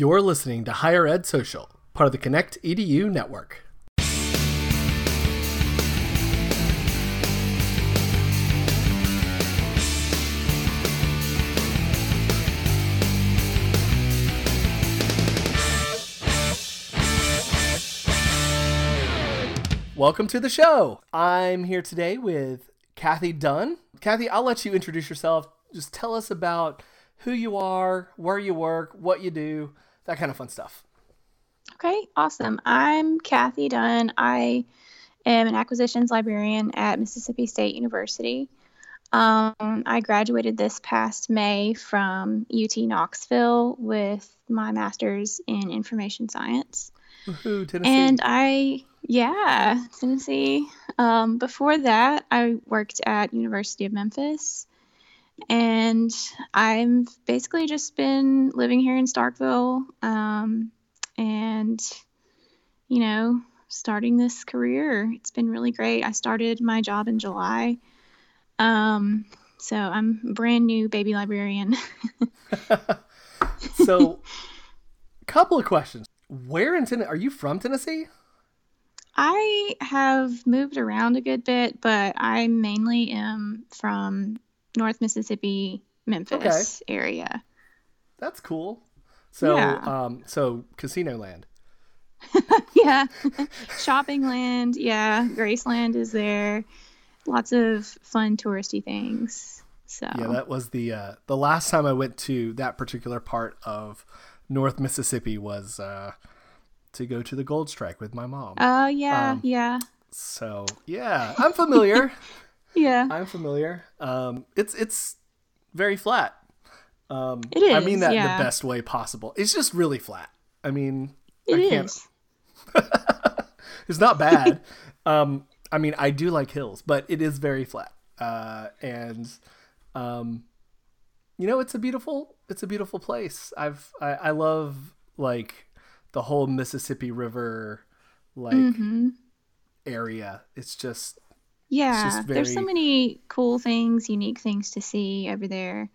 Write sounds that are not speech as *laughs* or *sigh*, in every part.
You're listening to Higher Ed Social, part of the Connect EDU network. Welcome to the show. I'm here today with Kathy Dunn. Kathy, I'll let you introduce yourself. Just tell us about who you are, where you work, what you do, that kind of fun stuff. Okay, awesome. I'm Kathy Dunn. I am an acquisitions librarian at Mississippi State University. Um, I graduated this past May from UT Knoxville with my master's in information science. Woohoo, Tennessee. And I, yeah, Tennessee. Um, before that, I worked at University of Memphis, and I've basically just been living here in Starkville, um, and you know, starting this career. It's been really great. I started my job in July, um, so I'm a brand new baby librarian. *laughs* so, *laughs* couple of questions. Where in Tennessee? Are you from Tennessee? I have moved around a good bit, but I mainly am from North Mississippi, Memphis okay. area. That's cool. So, yeah. um, so Casino Land. *laughs* yeah, *laughs* shopping land. Yeah, Graceland is there. Lots of fun touristy things. So yeah, that was the uh, the last time I went to that particular part of North Mississippi was uh, to go to the Gold Strike with my mom. Oh yeah, um, yeah. So yeah, I'm familiar. *laughs* yeah, I'm familiar. Um, it's it's very flat. Um, it is. I mean that yeah. in the best way possible. It's just really flat. I mean, it I is. *laughs* it's not bad. um, I mean, I do like hills, but it is very flat. Uh, and um, you know, it's a beautiful it's a beautiful place. I've I, I love like the whole Mississippi River like mm-hmm. area. It's just yeah. Very... There's so many cool things, unique things to see over there.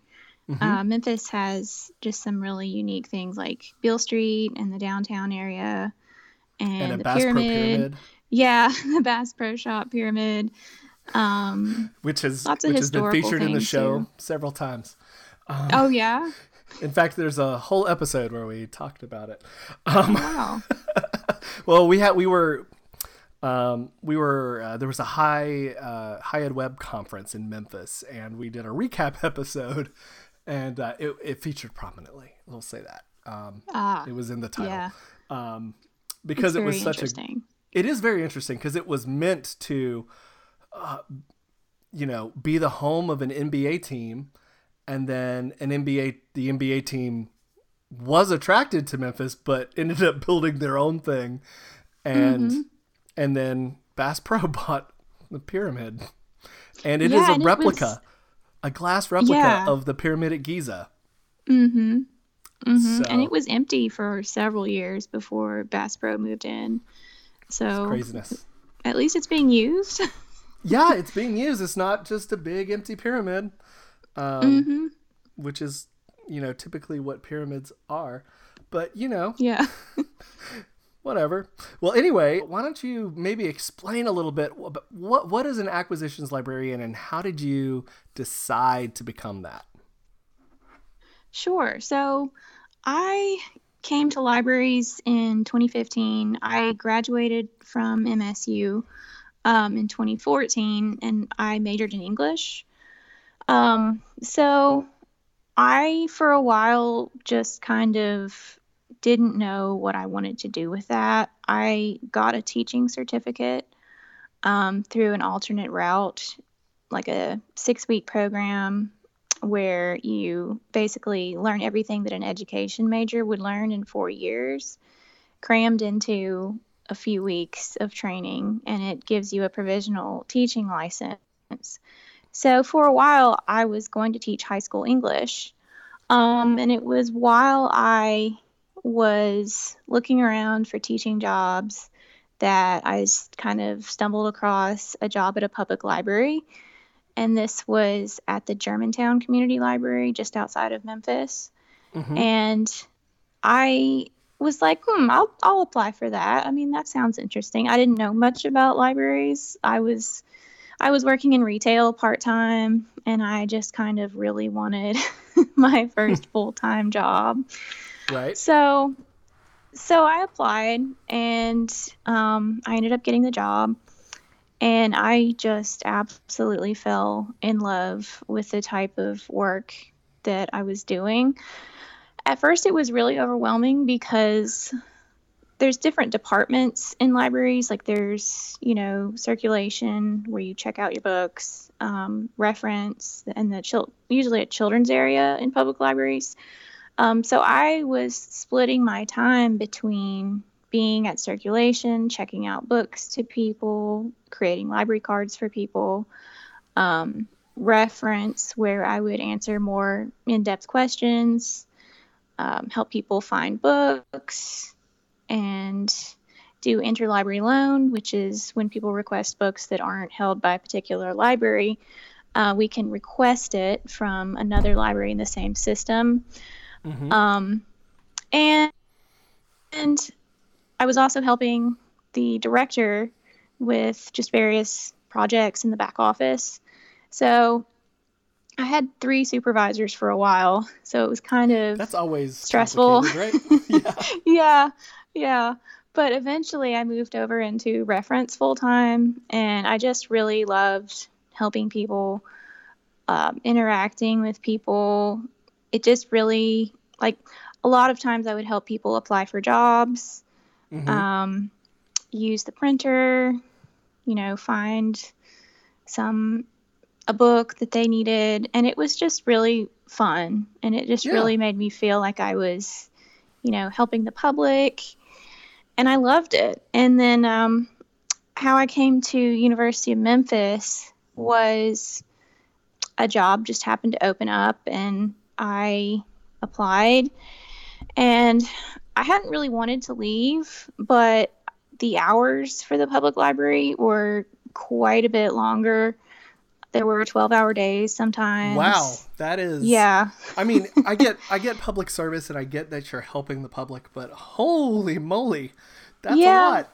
Mm-hmm. Uh, Memphis has just some really unique things like Beale Street and the downtown area, and, and the Bass pyramid. pyramid. Yeah, *laughs* the Bass Pro Shop pyramid. Um, which has lots which has been featured in the show too. several times. Um, oh yeah. *laughs* In fact, there's a whole episode where we talked about it. Um, wow. *laughs* well, we had we were um, we were uh, there was a high uh, high ed web conference in Memphis, and we did a recap *laughs* episode, and uh, it, it featured prominently. We'll say that. Um, ah, it was in the title. Yeah. Um, because it was such a. It is very interesting because it was meant to, uh, you know, be the home of an NBA team and then an NBA the NBA team was attracted to Memphis but *laughs* ended up building their own thing and mm-hmm. And then Bass Pro *laughs* bought the pyramid. And it yeah, is a replica was... a glass replica yeah. of the pyramid at Giza. Mm-hmm. Mm-hmm. So, and it was empty for several years before Bass Pro moved in. So craziness. at least it's being used. *laughs* Yeah it's being used. It's not just a big empty pyramid um, mm-hmm. which is you know typically what pyramids are. But you know, yeah. *laughs* whatever. Well, anyway, why don't you maybe explain a little bit what what is an acquisitions librarian and how did you decide to become that? Sure. So, I came to libraries in 2015. I graduated from MSU um, in 2014, and I majored in English. Um, so I, for a while, just kind of didn't know what I wanted to do with that. I got a teaching certificate um, through an alternate route, like a six week program where you basically learn everything that an education major would learn in four years, crammed into a few weeks of training, and it gives you a provisional teaching license. So for a while, I was going to teach high school English. Um, and it was while I was looking around for teaching jobs that I kind of stumbled across a job at a public library. And this was at the Germantown Community Library just outside of Memphis. Mm-hmm. And I was like, hmm, I'll I'll apply for that. I mean, that sounds interesting. I didn't know much about libraries. I was I was working in retail part time, and I just kind of really wanted *laughs* my first full time job. Right. So, so I applied, and um, I ended up getting the job, and I just absolutely fell in love with the type of work that I was doing. At first, it was really overwhelming because there's different departments in libraries. Like there's, you know, circulation where you check out your books, um, reference, and the chil- usually a children's area in public libraries. Um, so I was splitting my time between being at circulation, checking out books to people, creating library cards for people, um, reference where I would answer more in-depth questions, um, help people find books and do interlibrary loan, which is when people request books that aren't held by a particular library. Uh, we can request it from another library in the same system. Mm-hmm. Um, and, and I was also helping the director with just various projects in the back office. So I had three supervisors for a while, so it was kind of that's always stressful, right? *laughs* yeah. *laughs* yeah, yeah. But eventually I moved over into reference full time, and I just really loved helping people, um, interacting with people. It just really, like, a lot of times I would help people apply for jobs, mm-hmm. um, use the printer, you know, find some a book that they needed and it was just really fun and it just yeah. really made me feel like I was you know helping the public and I loved it. And then um, how I came to University of Memphis was a job just happened to open up, and I applied. And I hadn't really wanted to leave, but the hours for the public library were quite a bit longer. There were 12-hour days sometimes. Wow, that is Yeah. I mean, I get I get public service and I get that you're helping the public, but holy moly, that's yeah, a lot.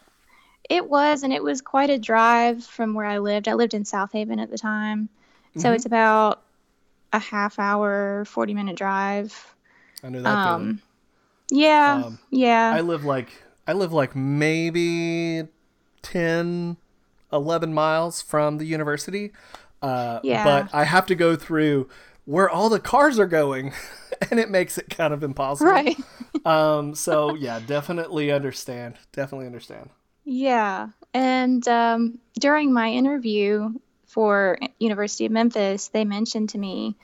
It was, and it was quite a drive from where I lived. I lived in Southaven at the time, so mm-hmm. it's about a half hour, forty minute drive. I knew that. Um, yeah, um, yeah. I live like I live like maybe 10, 11 miles from the university. Uh, yeah. But I have to go through where all the cars are going, *laughs* and it makes it kind of impossible. Right. *laughs* um. So yeah, definitely understand. Definitely understand. Yeah, and um, during my interview for University of Memphis, they mentioned to me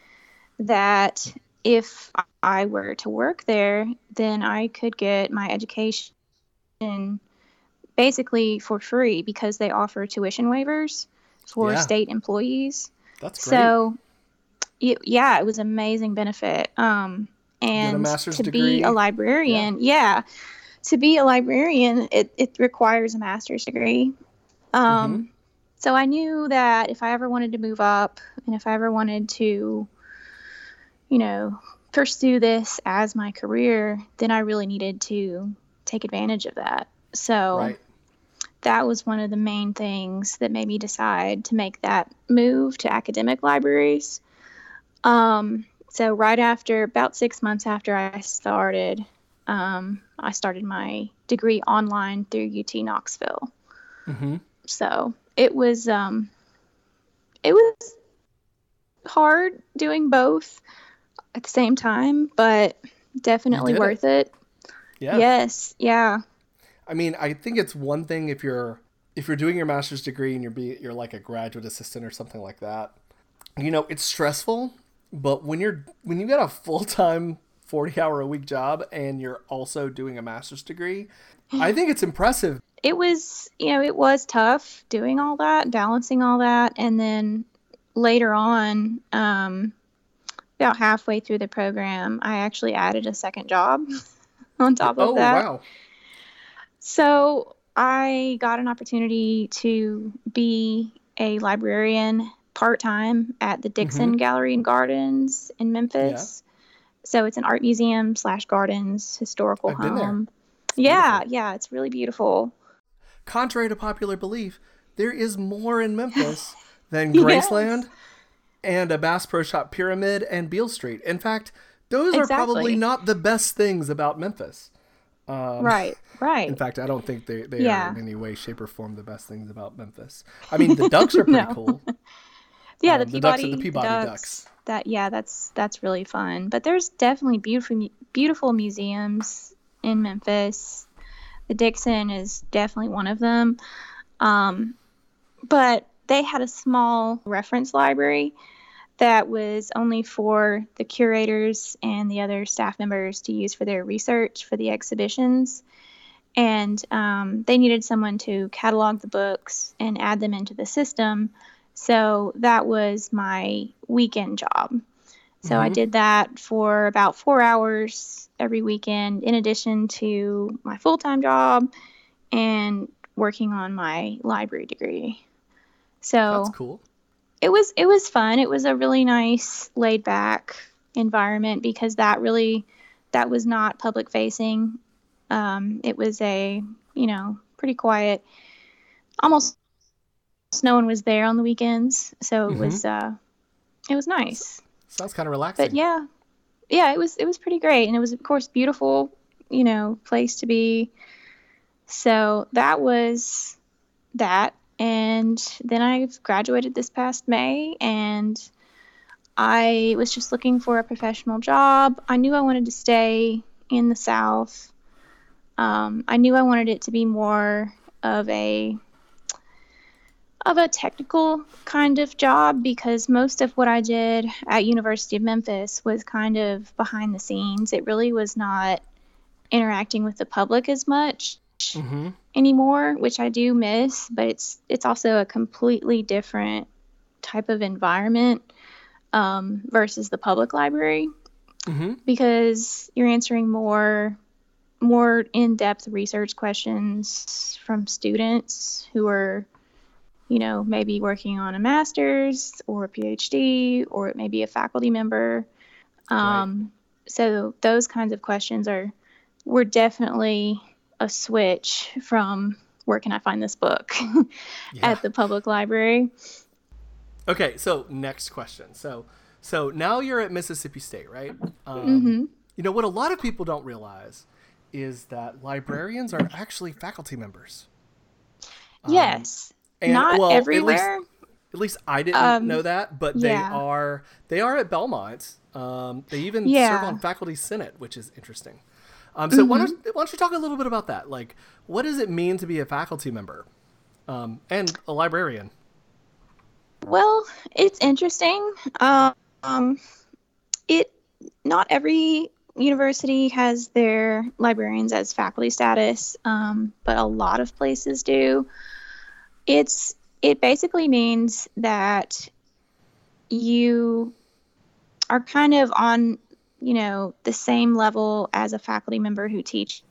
that if I were to work there, then I could get my education basically for free because they offer tuition waivers for yeah. state employees. That's great. So it, yeah, it was amazing benefit. Um, and to degree. be a librarian, yeah. yeah. to be a librarian, it, it requires a master's degree. Um, mm-hmm. So I knew that if I ever wanted to move up and if I ever wanted to, you know, pursue this as my career, then I really needed to take advantage of that. So right. that was one of the main things that made me decide to make that move to academic libraries. Um, so right after about six months after I started, um, I started my degree online through UT Knoxville. Mm-hmm. So it was um, it was hard doing both at the same time, but definitely worth it. it. Yeah. Yes. Yeah. I mean, I think it's one thing if you're if you're doing your master's degree and you're be you're like a graduate assistant or something like that. You know, it's stressful but when you're when you got a full time forty hour a week job and you're also doing a master's degree, I think it's impressive. It was you know, it was tough doing all that, balancing all that, and then later on, um, about halfway through the program, I actually added a second job *laughs* on top of oh, that. wow. So I got an opportunity to be a librarian part time at the Dixon mm-hmm. Gallery and Gardens in Memphis. Yeah. So it's an art museum slash gardens historical I've been there. home. Yeah, yeah, it's really beautiful. Contrary to popular belief, there is more in Memphis *laughs* than Yes. Graceland and a Bass Pro Shop Pyramid and Beale Street. In fact, those are probably not the best things about Memphis. Um, Right, right. In fact, I don't think they, they Yeah. are in any way, shape, or form the best things about Memphis. I mean, the ducks are *laughs* pretty No. cool. *laughs* yeah, um, the the Peabody, ducks are the Peabody ducks, ducks. That yeah, that's that's really fun. But there's definitely beautiful beautiful museums in Memphis. The Dixon is definitely one of them. Um, but they had a small reference library that was only for the curators and the other staff members to use for their research for the exhibitions. And um, they needed someone to catalog the books and add them into the system. So that was my weekend job. So I Mhm. did that for about four hours every weekend, in addition to my full time job and working on my library degree. So That's cool. it was it was fun. It was a really nice, laid back environment because that really that was not public facing. Um, it was a you know pretty quiet. Almost no one was there on the weekends, so it Mhm. was uh, it was nice. Sounds kind of relaxing. But yeah, yeah, it was it was pretty great, and it was of course beautiful, you know, place to be. So that was that, and then I graduated this past May, and I was just looking for a professional job. I knew I wanted to stay in the South. Um, I knew I wanted it to be more of a of a technical kind of job because most of what I did at University of Memphis was kind of behind the scenes. It really was not interacting with the public as much hmm anymore, which I do miss, but it's it's also a completely different type of environment um, versus the public library. Hmm because you're answering more more in-depth research questions from students who are you know maybe working on a master's or a phd or it may be a faculty member um, so those kinds of questions are were definitely a switch from where can i find this book *laughs* Yeah. at the public library Okay, so next question. So, so now you're at Mississippi State, right? Um, hmm You know what a lot of people don't realize is that librarians are actually faculty members. Um, yes and, not well, at least- everywhere At least, I didn't Um, know that, but they yeah. are they are at Belmont. Um, they even serve on faculty senate, which is interesting. Um, so why, Mm-hmm. don't, why don't you talk a little bit about that? Like, what does it mean to be a faculty member um, and a librarian? Well, it's interesting. Um, it not every university has their librarians as faculty status, um, but a lot of places do. It's it basically means that you are kind of on you know the same level as a faculty member who teaches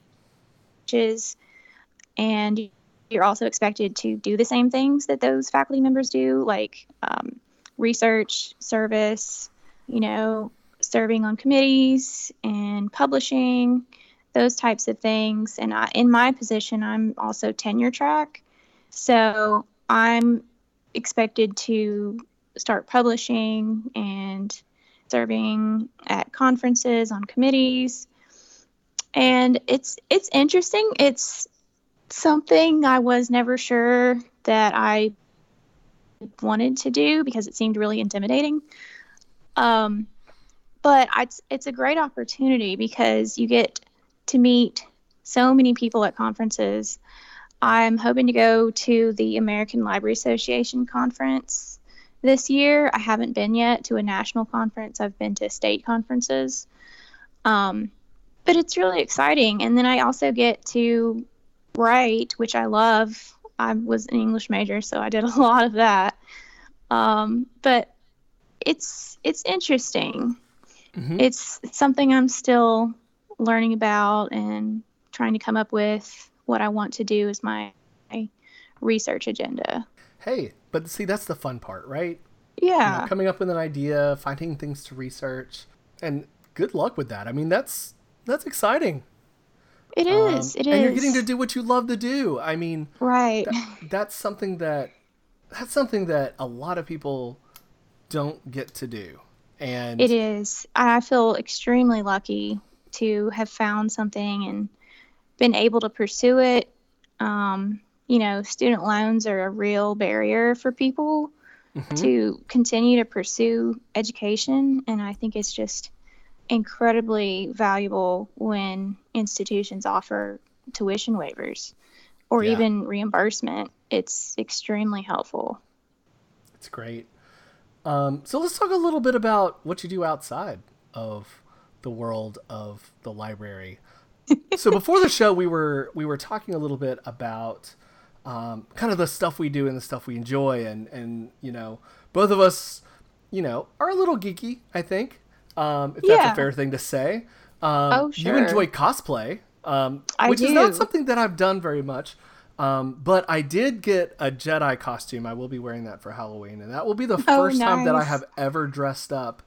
and you're also expected to do the same things that those faculty members do, like um, research, service, you know, serving on committees and publishing, those types of things. And I, in my position, I'm also tenure track. So I'm expected to start publishing and serving at conferences on committees. And it's it's interesting. It's something I was never sure that I wanted to do because it seemed really intimidating. Um, but it's it's a great opportunity because you get to meet so many people at conferences. I'm hoping to go to the American Library Association conference this year. I haven't been yet to a national conference. I've been to state conferences. Um, but it's really exciting. And then I also get to write, which I love. I was an English major, so I did a *laughs* lot of that. Um, but it's it's interesting. Mhm. It's, it's something I'm still learning about and trying to come up with what I want to do is my, my research agenda. Hey, but see, that's the fun part, right? You know, Yeah. coming up with an idea, finding things to research, and good luck with that. I mean, that's that's exciting. It is. Um, it is. and you're getting to do what you love to do. I mean, right. that, that's something that that's something that a lot of people don't get to do. And It is. I feel extremely lucky to have found something and been able to pursue it. Um, you know, student loans are a real barrier for people Mhm. to continue to pursue education, and I think it's just incredibly valuable when institutions offer tuition waivers or Yeah. even reimbursement. It's extremely helpful. It's great. Um, so let's talk a little bit about what you do outside of the world of the library. So before the show, we were we were talking a little bit about um, kind of the stuff we do and the stuff we enjoy, and and you know, both of us, you know, are a little geeky. I think, um, if that's Yeah. a fair thing to say. Um, Oh, You enjoy cosplay, um, I which is not something that I've done very much. Um, but I did get a Jedi costume. I will be wearing that for Halloween, and that will be the *laughs* Oh, first time that I have ever dressed up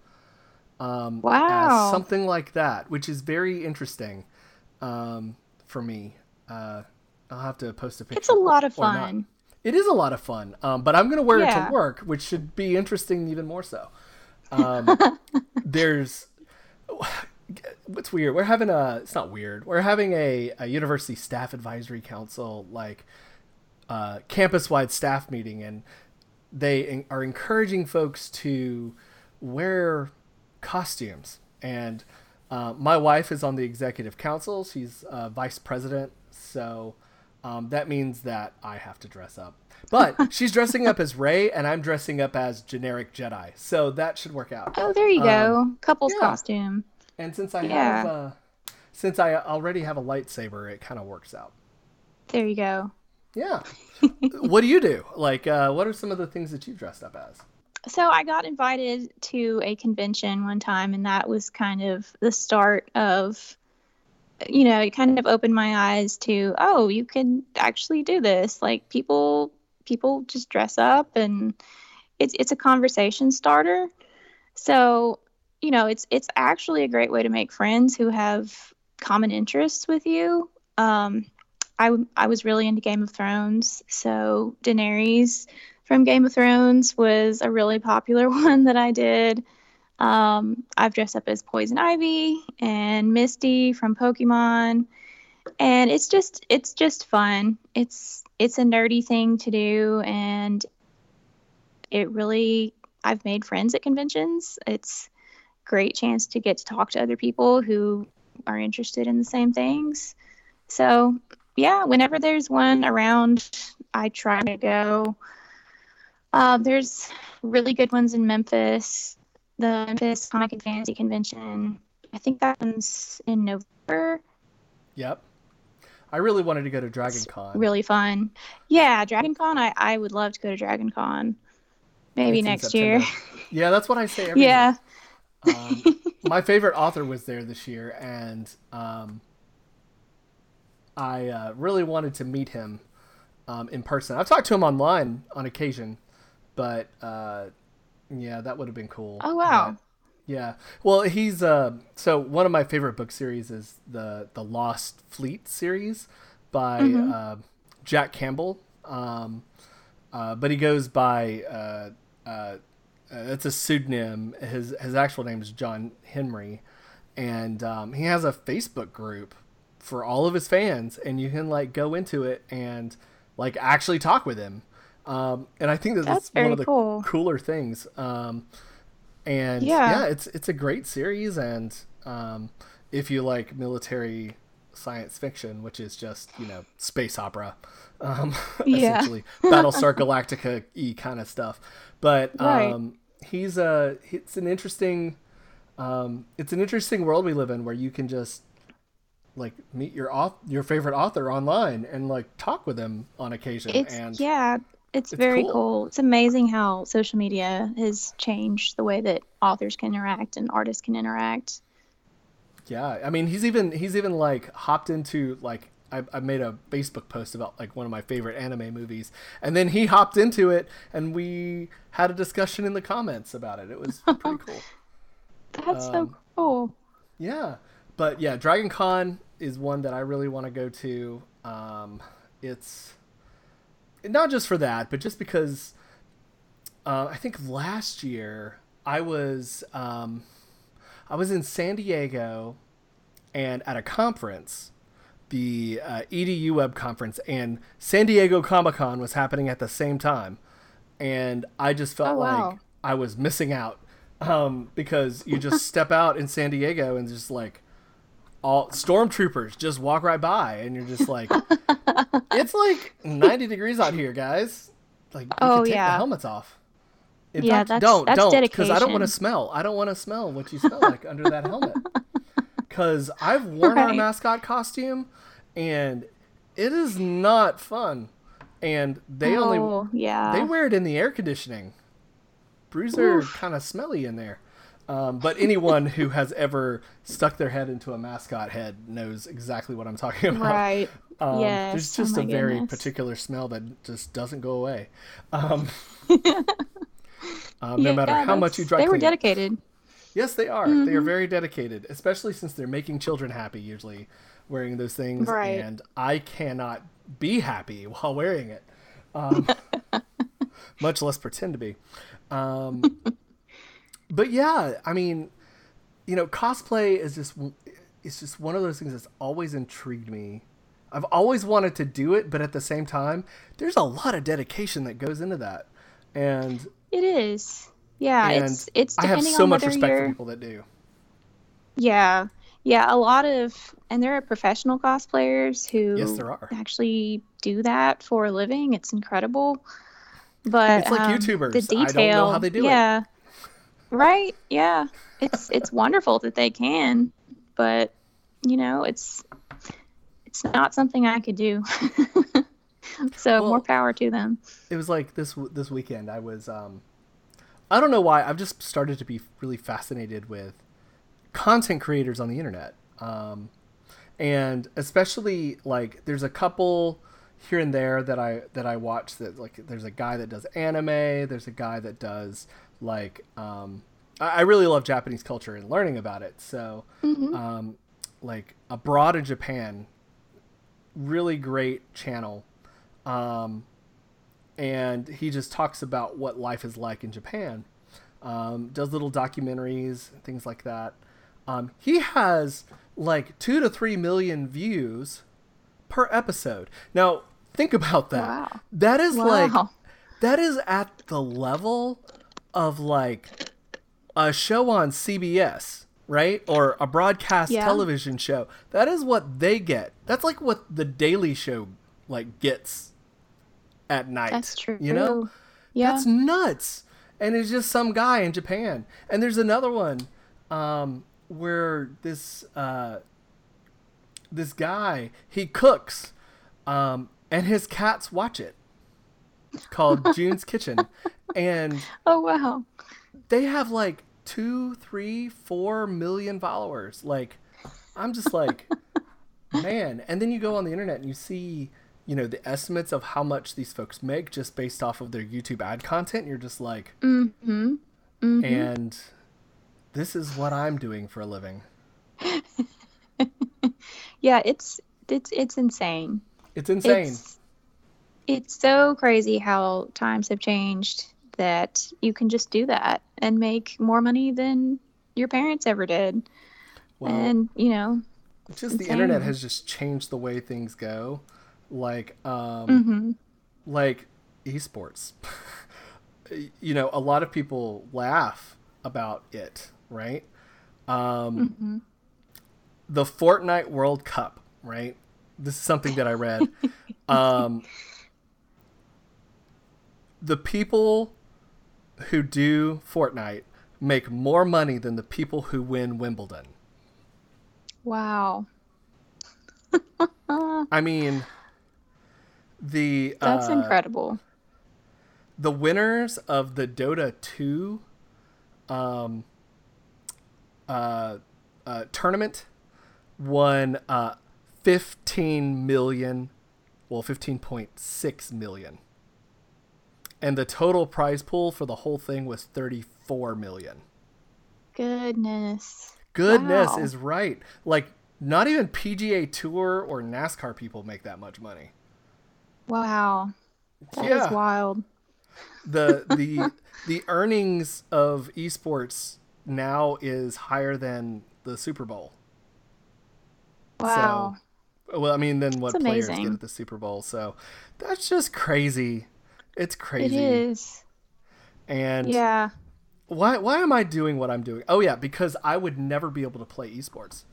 um, Wow. as something like that, which is very interesting um, for me. Uh, I'll have to post a picture. It's a lot of or not. fun. It is a lot of fun, um, but I'm going to wear it to work, which should be interesting even more so. Um, *laughs* there's what's weird. We're having a. It's not weird. We're having a, a university staff advisory council like uh, campus-wide staff meeting, and they en- are encouraging folks to wear costumes. And uh, my wife is on the executive council. She's uh, vice president, so um, that means that I have to dress up. But *laughs* she's dressing up as Rey, and I'm dressing up as generic Jedi, so that should work out. Oh, there you go. Couple's Um, yeah. costume. And since I Yeah. have, uh, since I already have a lightsaber, it kind of works out. There you go. Yeah. *laughs* what do you do? Like, uh, what are some of the things that you've dressed up as? So I got invited to a convention one time, and that was kind of the start of, you know, it kind of opened my eyes to, oh, you can actually do this. Like people, people just dress up, and it's it's a conversation starter. So, you know, it's it's actually a great way to make friends who have common interests with you. Um, I, I was really into Game of Thrones, so Daenerys from Game of Thrones was a really popular *laughs* one that I did. Um, I've dressed up as Poison Ivy and Misty from Pokemon, and it's just it's just fun. It's it's a nerdy thing to do, and it really I've made friends at conventions. It's great chance to get to talk to other people who are interested in the same things. So yeah, whenever there's one around, I try to go. Uh, there's really good ones in Memphis. The Memphis Comic and Fantasy Convention. I think that one's in November. Yep. I really wanted to go to Dragon Con. Really fun. Yeah, Dragon Con. I, I would love to go to Dragon Con. Maybe It's next year. *laughs* Yeah, that's what I say every Yeah. year. Um, my *laughs* favorite author was there this year, and um, I uh, really wanted to meet him um, in person. I've talked to him online on occasion, but uh, yeah, that would have been cool. Oh, wow. But, yeah. Well, he's uh, so one of my favorite book series is the the Lost Fleet series by Mhm. uh, Jack Campbell. Um, uh, but he goes by uh, uh, uh, it's a pseudonym. His his actual name is John Hemry, and um, he has a Facebook group for all of his fans, and you can like go into it and like actually talk with him. Um, and I think that That's that's one of the cool. cooler things. Um, and Yeah. yeah. it's it's a great series, and um, if you like military science fiction, which is just you know space opera, um, *laughs* essentially Battlestar Galactica e kind of stuff. But *laughs* Right. um, he's a it's an interesting um, it's an interesting world we live in where you can just like meet your auth- your favorite author online and like talk with them on occasion It's and yeah, it's, it's very cool. cool. It's amazing how social media has changed the way that authors can interact and artists can interact. Yeah, I mean, he's even he's even like hopped into like I, I made a Facebook post about like one of my favorite anime movies, and then he hopped into it, and we had a discussion in the comments about it. It was *laughs* pretty cool. That's Um, so cool. Yeah, but yeah, Dragon Con is one that I really want to go to. Um, it's not just for that, but just because uh, I think last year I was um, I was in San Diego and at a conference, the uh, EDU Web conference, and San Diego Comic Con was happening at the same time, and I just felt Oh, wow. like I was missing out um, because you just step out in San Diego and just like all stormtroopers just walk right by, and you're just like, it's like 90 degrees out here, guys. Like, you Oh, can take the yeah. helmets off. In Yeah, fact, that's- don't, that's don't, because I don't want to smell. I don't want to smell what you smell like under that helmet. *laughs* Because I've worn our mascot costume, and it is not fun. And they only oh, yeah. they wear it in the air conditioning. Oof. kind of smelly in there. Um, but anyone who has ever stuck their head into a mascot head knows exactly what I'm talking about. right. Um, Yes, There's oh just a very goodness. particular smell that just doesn't go away. Um, *laughs* um, no matter how much you dry They were clean dedicated. Yes, they are. They Mm-hmm. are very dedicated, especially since they're making children happy usually wearing those things. Right. And I cannot be happy while wearing it, um, *laughs* much less pretend to be. But yeah, I mean, you know, cosplay is just it's just one of those things that's always intrigued me. I've always wanted to do it, but at the same time, there's a lot of dedication that goes into that, and It is. Yeah, and it's it's I have so much respect you're for people that do. Yeah. Yeah, a lot of and there are professional cosplayers who Yes, there are. actually do that for a living. It's incredible. But It's like um, YouTubers. The I detail, don't know how they do it. Right? Yeah. It's it's wonderful that they can, but you know, it's it's not something I could do. *laughs* so Well- more power to them. it was like this this weekend i was um i don't know why i've just started to be really fascinated with content creators on the internet um and especially like there's a couple here and there that i that i watch that like there's a guy that does anime there's a guy that does like um i, I really love japanese culture and learning about it so Mhm. um like abroad in japan really great channel um and he just talks about what life is like in Japan. Um, does little documentaries, things like that. Um, he has like two to three million views per episode. Now, think about that. Wow. That is like that is at the level of like a show on CBS, right? Or a broadcast Yeah. television show. That is what they get. That's like what the Daily Show like gets at night. That's true. You know? Yeah. That's nuts. And it's just some guy in Japan. And there's another one um, where this uh, this guy he cooks, um, and his cats watch it. Called *laughs* June's Kitchen, and oh wow. they have like two, three, four million followers. Like, I'm just like, *laughs* man. And then you go on the internet and you see, you know, the estimates of how much these folks make just based off of their YouTube ad content. You're just like, Mhm. Mhm. and this is what I'm doing for a living. *laughs* Yeah, it's it's it's insane. It's insane. It's it's so crazy how times have changed that you can just do that and make more money than your parents ever did. well, and you know, it's just the internet has just changed the way things go. Like, um, mhm. like esports. *laughs* you know, a lot of people laugh about it, right? Um, Mhm. The Fortnite World Cup, right? This is something that I read. *laughs* um, the people who do Fortnite make more money than the people who win Wimbledon. Wow. I mean, the That's uh, incredible. the winners of the Dota 2 um, uh, uh, tournament won uh, 15 million, well, 15.6 million. And the total prize pool for the whole thing was 34 million. Goodness. goodness Wow. is right. Like not even PGA Tour or NASCAR people make that much money. Wow. that is yeah. wild. the *laughs* the the earnings of esports now is higher than the Super Bowl. Wow. Well, I mean, then what players get at the Super Bowl. So that's just crazy. It's crazy. It is. And Yeah. why why am I doing what I'm doing? Oh yeah, because I would never be able to play esports.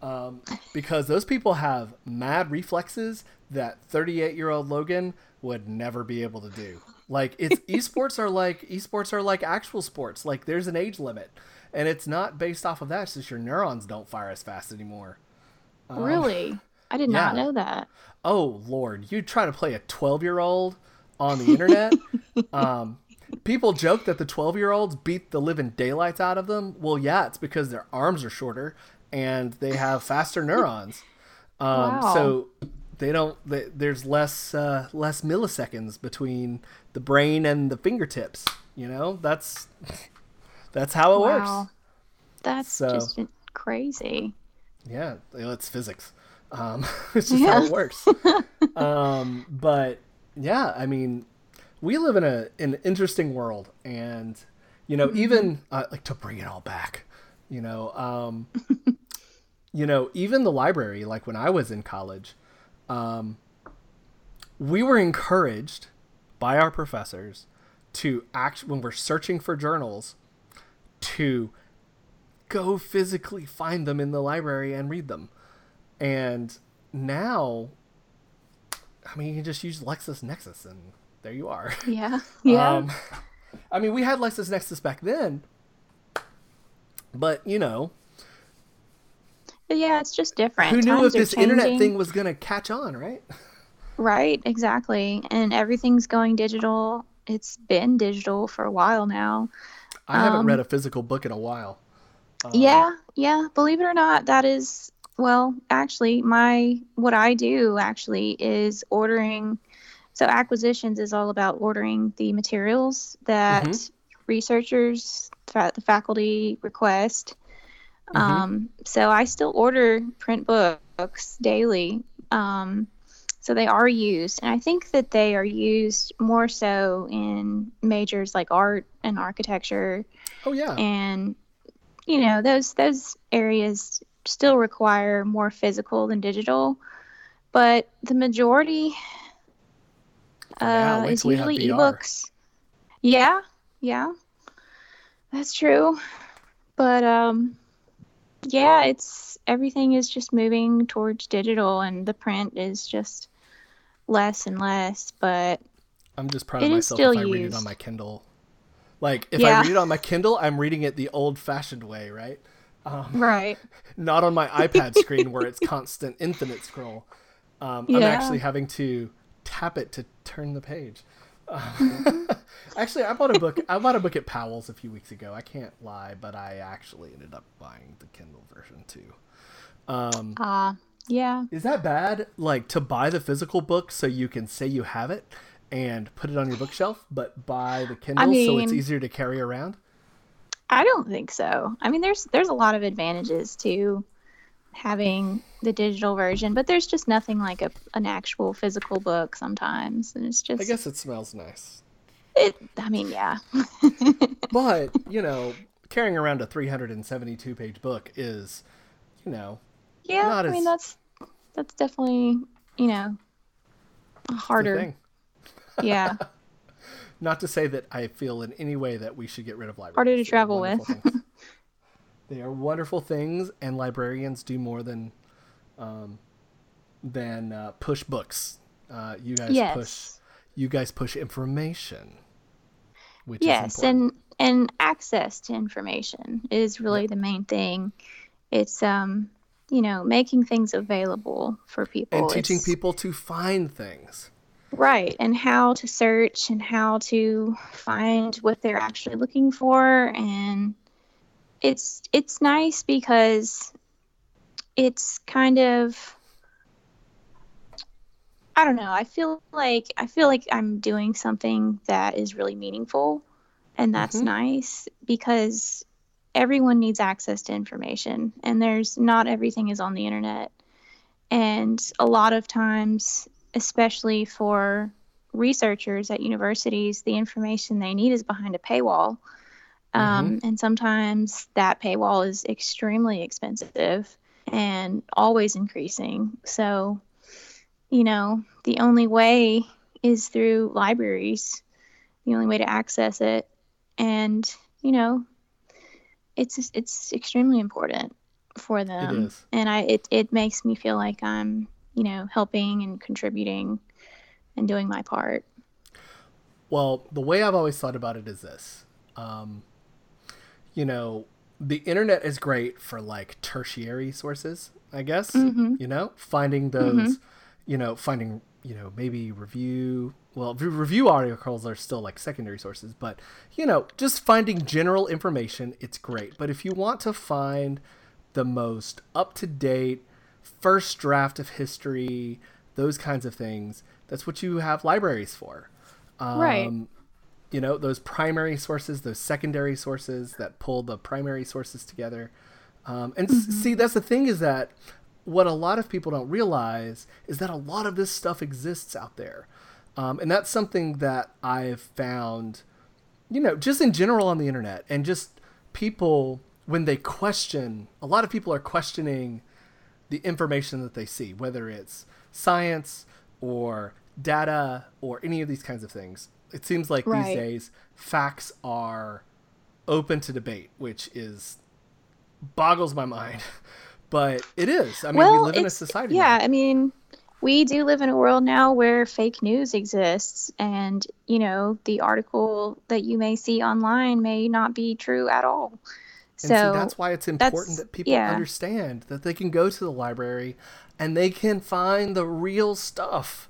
Um, because those people have mad reflexes that 38 year old Logan would never be able to do. Like it's *laughs* esports are like esports are like actual sports. Like there's an age limit, and it's not based off of that. It's just your neurons don't fire as fast anymore. really? I did not Um, know that. oh lord you try to play a 12 year old on the internet *laughs* um, people joke that the 12 year olds beat the living daylights out of them well yeah it's because their arms are shorter and they have faster neurons *laughs* um, Wow. so they don't they, there's less uh, less milliseconds between the brain and the fingertips you know that's *laughs* that's how it works Wow. That's So- just crazy. Yeah, it's physics. Um, *laughs* it's just Yeah. how it works. *laughs* um, but yeah, I mean, we live in a in an interesting world, and you know, even uh, like to bring it all back, you know, um, *laughs* you know, even the library, like when I was in college, um, we were encouraged by our professors to act when we're searching for journals to go physically find them in the library and read them. And now, I mean, you can just use Lexis LexisNexis and there you are. Yeah. *laughs* Yeah. Um, *laughs* I mean, we had Lexis LexisNexis back then, but you know, yeah, it's just different. who knew Times if this internet thing was going to catch on, right? Right, exactly. And everything's going digital. It's been digital for a while now. I haven't Um, read a physical book in a while. Um, yeah, yeah. Believe it or not, that is well, actually, my what I do actually is ordering. So acquisitions is all about ordering the materials that Mhm. researchers, fa- the faculty request. Mhm. Um, so I still order print books daily. Um, so they are used, and I think that they are used more so in majors like art and architecture Oh yeah. and you know those those areas still require more physical than digital but the majority uh, wait is till we have usually ebooks yeah yeah that's true but um yeah it's everything is just moving towards digital and the print is just less and less but I'm just proud of myself still if I read it used. on my Kindle. Like if Yeah. I read it on my Kindle, I'm reading it the old-fashioned way, right? Right *laughs* Not on my iPad screen where it's constant infinite scroll. Um, I'm actually having to tap it to turn the page. Um, *laughs* actually, I bought a book. I bought a book at Powell's a few weeks ago. I can't lie, but I actually ended up buying the Kindle version too. Um, uh yeah is that bad? Like to buy the physical book so you can say you have it and put it on your bookshelf, but buy the Kindle so it's easier to carry around? I don't think so. I mean, there's there's a lot of advantages to having the digital version, but there's just nothing like a an actual physical book sometimes, and it's just I guess it smells nice. it. I mean, yeah, *laughs* But, you know, carrying around a 372 page book is, you know, yeah. I mean, that's that's definitely you know harder. thing. Yeah, *laughs* Not to say that I feel in any way that we should get rid of libraries. Harder to They are travel with. *laughs* they are wonderful things, and librarians do more than um, than uh, push books. Uh, you guys push yes, you guys push information, which yes, and and access to information is really the main thing. It's um you know making things available for people and teaching It's- people to find things. Right, and how to search and how to find what they're actually looking for and it's it's nice because it's kind of I don't know, I feel like I feel like I'm doing something that is really meaningful and that's Mhm. nice because everyone needs access to information, and there's not everything is on the internet. And a lot of times, especially for researchers at universities, the information they need is behind a paywall. Um, mm-hmm. And sometimes that paywall is extremely expensive and always increasing. So, you know, the only way is through libraries, the only way to access it. And, you know, it's it's extremely important for them. And I it, it makes me feel like I'm, you know, helping and contributing and doing my part. Well, the way I've always thought about it is this. Um, you know, the internet is great for like tertiary sources, I guess. Mm-hmm. You know, finding those, mm-hmm. you know, finding, you know, maybe review. Well, review articles are still like secondary sources, but you know, just finding general information, it's great. But if you want to find the most up to date first draft of history, those kinds of things, that's what you have libraries for. Um, right you know those primary sources those secondary sources that pull the primary sources together um, and mm-hmm. see that's the thing is that what a lot of people don't realize is that a lot of this stuff exists out there um, and that's something that i've found you know just in general on the internet and just people when they question a lot of people are questioning the information that they see whether it's science or data or any of these kinds of things it seems like right. these days facts are open to debate, which is boggles my mind. *laughs* But it is. I mean, well, we live in a society. Yeah, now. I mean, we do live in a world now where fake news exists, and you know, the article that you may see online may not be true at all. And so that's why it's important that people yeah. understand that they can go to the library and they can find the real stuff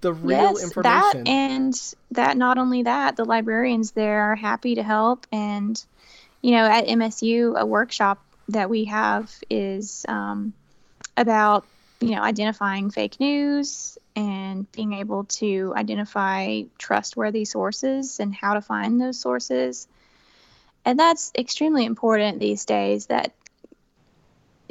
the real yes, information. That and that not only that, the librarians there are happy to help. And, you know, at MSU, a workshop that we have is um, about, you know, identifying fake news and being able to identify trustworthy sources and how to find those sources. And that's extremely important these days that,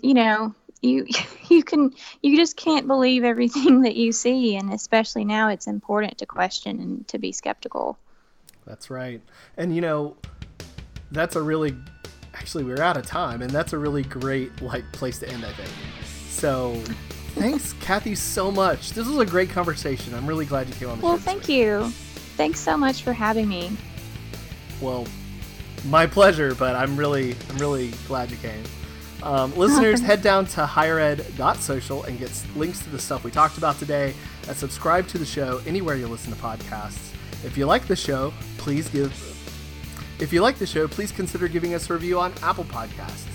you know, you *laughs* you can you just can't believe everything *laughs* that you see. And especially now it's important to question and to be skeptical. That's right. And you know that's a really actually we're out of time. And that's a really great like place to end i think. So *laughs* thanks kathy so much. This was a great conversation. I'm really glad you came on the well thank you. Thanks so much for having me. Well my pleasure but i'm really i'm really glad you came um, listeners, *laughs* head down to highered.social and get links to the stuff we talked about today and subscribe to the show anywhere you listen to podcasts. If you like the show, please give. If you like the show, please consider giving us a review on Apple Podcasts.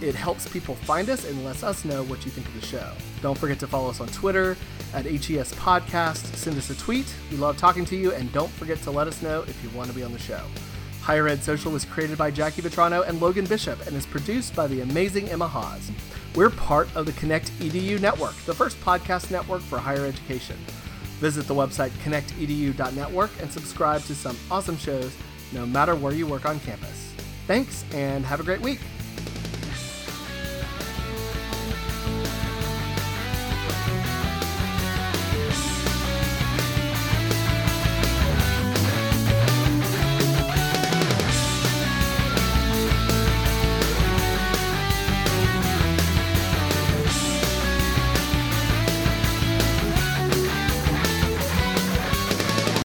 It helps people find us and lets us know what you think of the show. Don't forget to follow us on Twitter at HES Podcast. Send us a tweet. We love talking to you, and don't forget to let us know if you want to be on the show. Higher Ed Social was created by Jackie Vitrano and Logan Bishop and is produced by the amazing Emma Haas. We're part of the Connect EDU network, the first podcast network for higher education. Visit the website connectedu.network and subscribe to some awesome shows no matter where you work on campus. Thanks and have a great week.